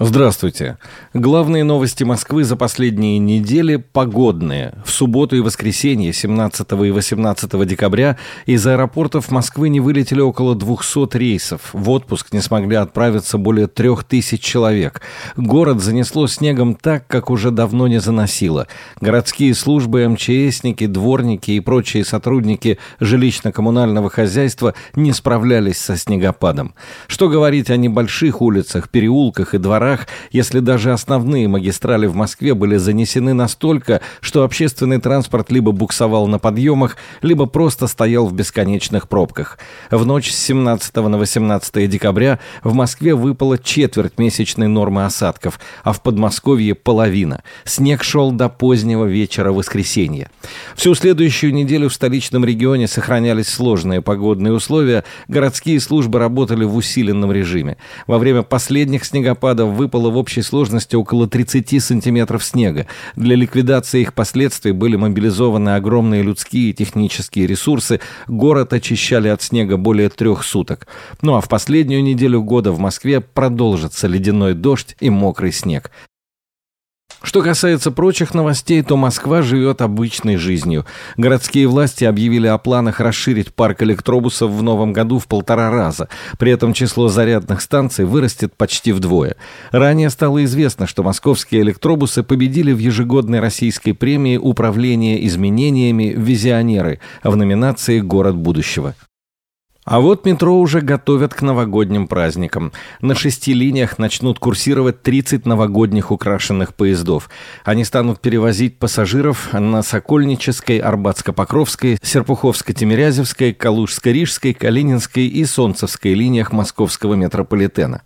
Здравствуйте. Главные новости Москвы за последние недели погодные. В субботу и воскресенье 17 и 18 декабря из аэропортов Москвы не вылетели около 200 рейсов. В отпуск не смогли отправиться более 3000 человек. Город занесло снегом так, как уже давно не заносило. Городские службы, МЧСники, дворники и прочие сотрудники жилищно-коммунального хозяйства не справлялись со снегопадом. Что говорить о небольших улицах, переулках и дворах дворах, если даже основные магистрали в Москве были занесены настолько, что общественный транспорт либо буксовал на подъемах, либо просто стоял в бесконечных пробках. В ночь с 17 на 18 декабря в Москве выпала четверть месячной нормы осадков, а в Подмосковье половина. Снег шел до позднего вечера воскресенья. Всю следующую неделю в столичном регионе сохранялись сложные погодные условия, городские службы работали в усиленном режиме. Во время последних снегопадов выпало в общей сложности около 30 сантиметров снега. Для ликвидации их последствий были мобилизованы огромные людские и технические ресурсы. Город очищали от снега более трех суток. Ну а в последнюю неделю года в Москве продолжится ледяной дождь и мокрый снег. Что касается прочих новостей, то Москва живет обычной жизнью. Городские власти объявили о планах расширить парк электробусов в новом году в полтора раза. При этом число зарядных станций вырастет почти вдвое. Ранее стало известно, что московские электробусы победили в ежегодной российской премии «Управление изменениями. Визионеры» в номинации «Город будущего». А вот метро уже готовят к новогодним праздникам. На шести линиях начнут курсировать 30 новогодних украшенных поездов. Они станут перевозить пассажиров на Сокольнической, Арбатско-Покровской, Серпуховско-Тимирязевской, Калужско-Рижской, Калининской и Солнцевской линиях московского метрополитена.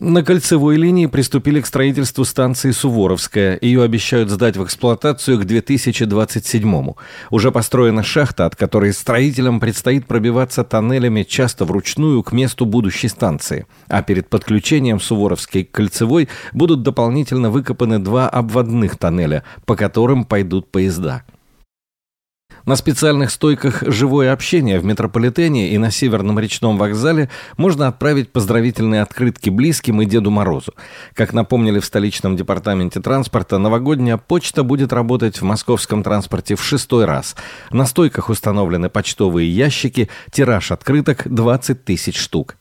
На кольцевой линии приступили к строительству станции Суворовская. Ее обещают сдать в эксплуатацию к 2027-му. Уже построена шахта, от которой строителям предстоит пробиваться тоннелями часто вручную к месту будущей станции. А перед подключением Суворовской к кольцевой будут дополнительно выкопаны два обводных тоннеля, по которым пойдут поезда. На специальных стойках «Живое общение» в метрополитене и на Северном речном вокзале можно отправить поздравительные открытки близким и Деду Морозу. Как напомнили в столичном департаменте транспорта, новогодняя почта будет работать в московском транспорте в шестой раз. На стойках установлены почтовые ящики, тираж открыток 20 тысяч штук.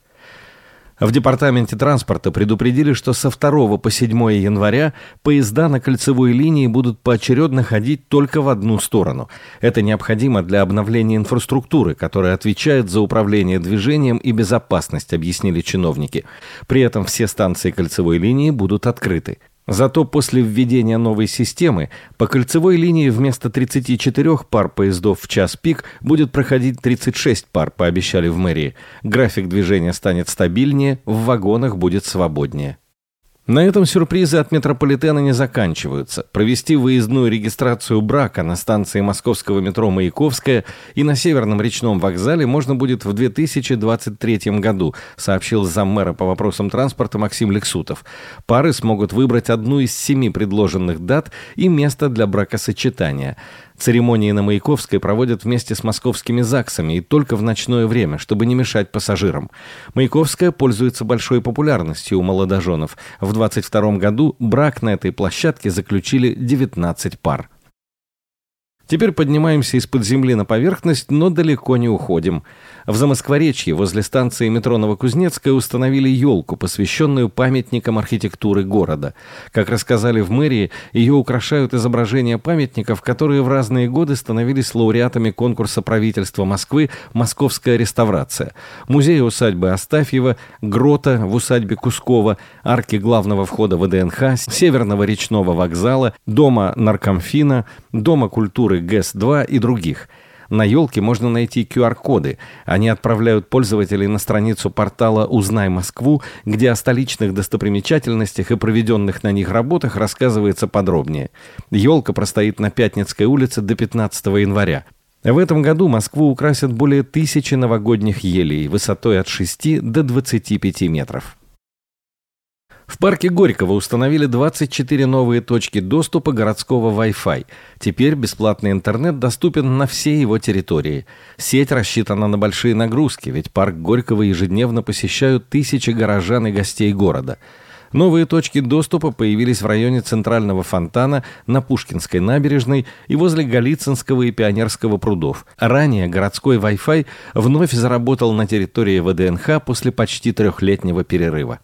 В департаменте транспорта предупредили, что со 2 по 7 января поезда на кольцевой линии будут поочередно ходить только в одну сторону. Это необходимо для обновления инфраструктуры, которая отвечает за управление движением и безопасность, объяснили чиновники. При этом все станции кольцевой линии будут открыты. Зато после введения новой системы по кольцевой линии вместо 34 пар поездов в час пик будет проходить 36 пар, пообещали в мэрии. График движения станет стабильнее, в вагонах будет свободнее. На этом сюрпризы от метрополитена не заканчиваются. Провести выездную регистрацию брака на станции московского метро «Маяковская» и на Северном речном вокзале можно будет в 2023 году, сообщил заммэра по вопросам транспорта Максим Лексутов. Пары смогут выбрать одну из семи предложенных дат и место для бракосочетания. Церемонии на Маяковской проводят вместе с московскими ЗАГСами и только в ночное время, чтобы не мешать пассажирам. Маяковская пользуется большой популярностью у молодоженов. В 22 году брак на этой площадке заключили 19 пар. Теперь поднимаемся из-под земли на поверхность, но далеко не уходим. В Замоскворечье возле станции метро Новокузнецкая установили елку, посвященную памятникам архитектуры города. Как рассказали в мэрии, ее украшают изображения памятников, которые в разные годы становились лауреатами конкурса правительства Москвы «Московская реставрация». Музей усадьбы Астафьева, грота в усадьбе Кускова, арки главного входа ВДНХ, Северного речного вокзала, дома наркомфина, дома культуры ГЭС-2 и других. На елке можно найти QR-коды. Они отправляют пользователей на страницу портала «Узнай Москву», где о столичных достопримечательностях и проведенных на них работах рассказывается подробнее. Елка простоит на Пятницкой улице до 15 января. В этом году Москву украсят более тысячи новогодних елей высотой от 6 до 25 метров. В парке Горького установили 24 новые точки доступа городского Wi-Fi. Теперь бесплатный интернет доступен на всей его территории. Сеть рассчитана на большие нагрузки, ведь парк Горького ежедневно посещают тысячи горожан и гостей города. Новые точки доступа появились в районе Центрального фонтана, на Пушкинской набережной и возле Голицынского и Пионерского прудов. Ранее городской Wi-Fi вновь заработал на территории ВДНХ после почти трехлетнего перерыва.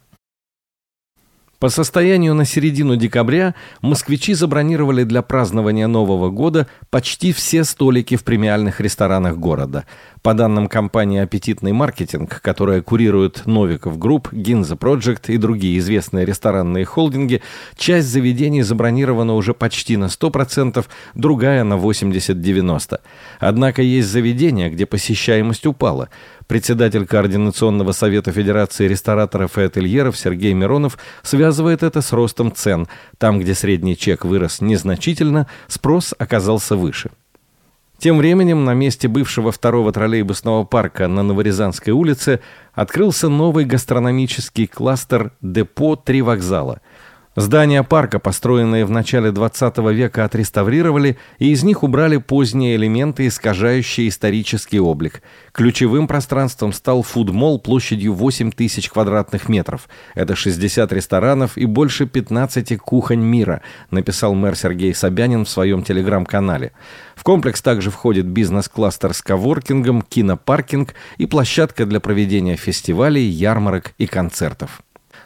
По состоянию на середину декабря москвичи забронировали для празднования Нового года почти все столики в премиальных ресторанах города. По данным компании «Аппетитный маркетинг», которая курирует Novikov Group, Ginza Project и другие известные ресторанные холдинги, часть заведений забронирована уже почти на 100%, другая на 80-90%. Однако есть заведения, где посещаемость упала – Председатель Координационного совета Федерации рестораторов и ательеров Сергей Миронов связывает это с ростом цен. Там, где средний чек вырос незначительно, спрос оказался выше. Тем временем на месте бывшего второго троллейбусного парка на Новорязанской улице открылся новый гастрономический кластер «Депо Три вокзала». Здания парка, построенные в начале 20 века, отреставрировали, и из них убрали поздние элементы, искажающие исторический облик. Ключевым пространством стал фудмол площадью 8 тысяч квадратных метров. Это 60 ресторанов и больше 15 кухонь мира, написал мэр Сергей Собянин в своем телеграм-канале. В комплекс также входит бизнес-кластер с коворкингом, кинопаркинг и площадка для проведения фестивалей, ярмарок и концертов.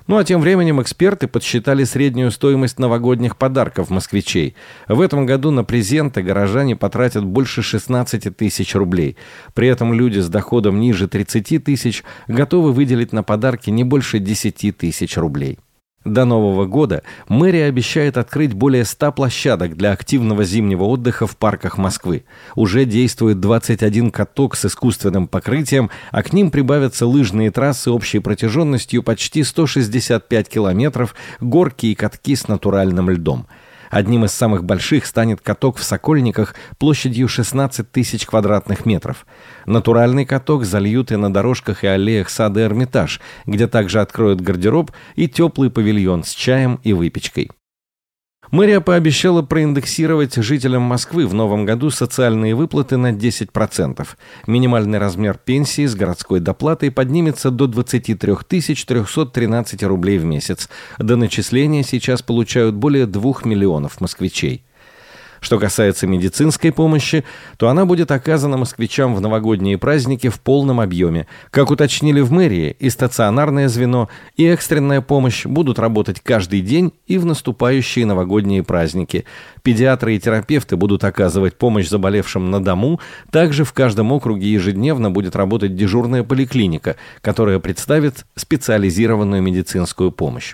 Ну а тем временем эксперты подсчитали среднюю стоимость новогодних подарков москвичей. В этом году на презенты горожане потратят больше 16 тысяч рублей. При этом люди с доходом ниже 30 тысяч готовы выделить на подарки не больше 10 тысяч рублей. До Нового года мэрия обещает открыть более 100 площадок для активного зимнего отдыха в парках Москвы. Уже действует 21 каток с искусственным покрытием, а к ним прибавятся лыжные трассы общей протяженностью почти 165 километров, горки и катки с натуральным льдом – Одним из самых больших станет каток в Сокольниках площадью 16 тысяч квадратных метров. Натуральный каток зальют и на дорожках и аллеях сада Эрмитаж, где также откроют гардероб и теплый павильон с чаем и выпечкой. Мэрия пообещала проиндексировать жителям Москвы в новом году социальные выплаты на 10%. Минимальный размер пенсии с городской доплатой поднимется до 23 313 рублей в месяц. До начисления сейчас получают более 2 миллионов москвичей. Что касается медицинской помощи, то она будет оказана москвичам в новогодние праздники в полном объеме. Как уточнили в мэрии, и стационарное звено, и экстренная помощь будут работать каждый день и в наступающие новогодние праздники. Педиатры и терапевты будут оказывать помощь заболевшим на дому. Также в каждом округе ежедневно будет работать дежурная поликлиника, которая представит специализированную медицинскую помощь.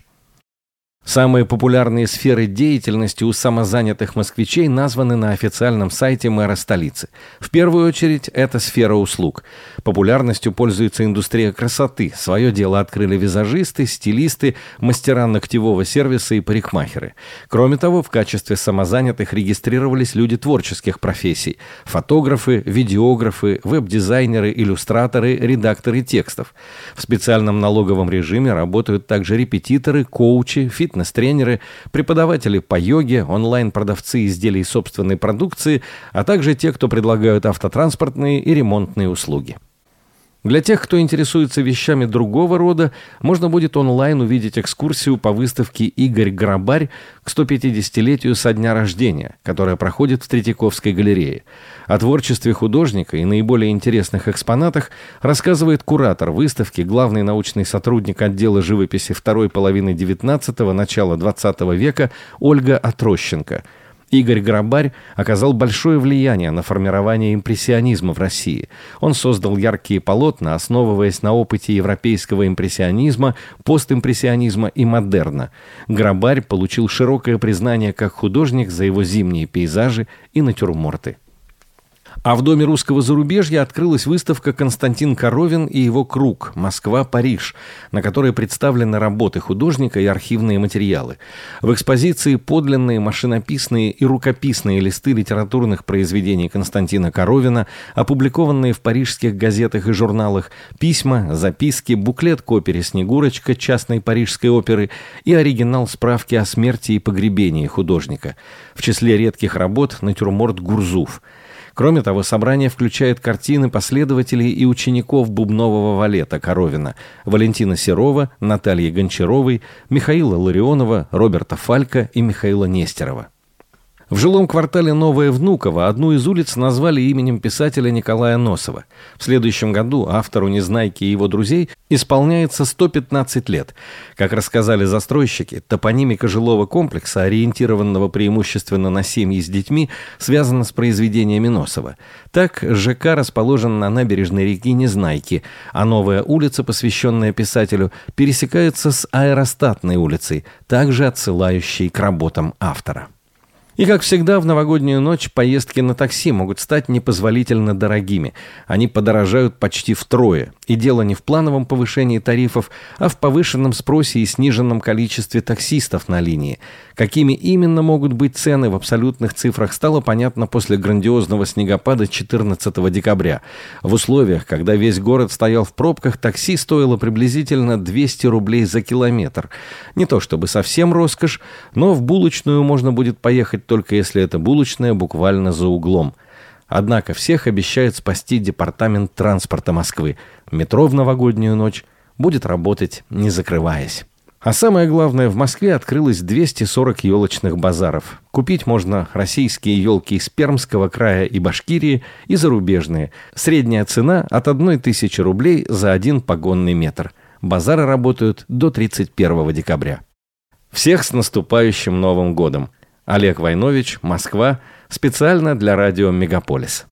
Самые популярные сферы деятельности у самозанятых москвичей названы на официальном сайте мэра столицы. В первую очередь, это сфера услуг. Популярностью пользуется индустрия красоты. Свое дело открыли визажисты, стилисты, мастера ногтевого сервиса и парикмахеры. Кроме того, в качестве самозанятых регистрировались люди творческих профессий. Фотографы, видеографы, веб-дизайнеры, иллюстраторы, редакторы текстов. В специальном налоговом режиме работают также репетиторы, коучи, фитнес фитнес-тренеры, преподаватели по йоге, онлайн-продавцы изделий собственной продукции, а также те, кто предлагают автотранспортные и ремонтные услуги. Для тех, кто интересуется вещами другого рода, можно будет онлайн увидеть экскурсию по выставке «Игорь Грабарь» к 150-летию со дня рождения, которая проходит в Третьяковской галерее. О творчестве художника и наиболее интересных экспонатах рассказывает куратор выставки, главный научный сотрудник отдела живописи второй половины XIX – начала XX века Ольга Отрощенко – Игорь Грабарь оказал большое влияние на формирование импрессионизма в России. Он создал яркие полотна, основываясь на опыте европейского импрессионизма, постимпрессионизма и модерна. Грабарь получил широкое признание как художник за его зимние пейзажи и натюрморты. А в Доме русского зарубежья открылась выставка «Константин Коровин и его круг. Москва-Париж», на которой представлены работы художника и архивные материалы. В экспозиции подлинные машинописные и рукописные листы литературных произведений Константина Коровина, опубликованные в парижских газетах и журналах, письма, записки, буклет к опере «Снегурочка» частной парижской оперы и оригинал справки о смерти и погребении художника. В числе редких работ натюрморт «Гурзуф». Кроме того, собрание включает картины последователей и учеников бубнового валета Коровина Валентина Серова, Натальи Гончаровой, Михаила Ларионова, Роберта Фалька и Михаила Нестерова. В жилом квартале Новое Внуково одну из улиц назвали именем писателя Николая Носова. В следующем году автору «Незнайки» и его друзей исполняется 115 лет. Как рассказали застройщики, топонимика жилого комплекса, ориентированного преимущественно на семьи с детьми, связана с произведениями Носова. Так, ЖК расположен на набережной реки Незнайки, а новая улица, посвященная писателю, пересекается с Аэростатной улицей, также отсылающей к работам автора. И, как всегда, в новогоднюю ночь поездки на такси могут стать непозволительно дорогими. Они подорожают почти втрое. И дело не в плановом повышении тарифов, а в повышенном спросе и сниженном количестве таксистов на линии. Какими именно могут быть цены в абсолютных цифрах, стало понятно после грандиозного снегопада 14 декабря. В условиях, когда весь город стоял в пробках, такси стоило приблизительно 200 рублей за километр. Не то чтобы совсем роскошь, но в булочную можно будет поехать только если это булочная буквально за углом. Однако всех обещает спасти Департамент транспорта Москвы. Метро в новогоднюю ночь будет работать, не закрываясь. А самое главное, в Москве открылось 240 елочных базаров. Купить можно российские елки из Пермского края и Башкирии и зарубежные. Средняя цена от 1 тысячи рублей за один погонный метр. Базары работают до 31 декабря. Всех с наступающим Новым годом! Олег Войнович, Москва, специально для радио «Мегаполис».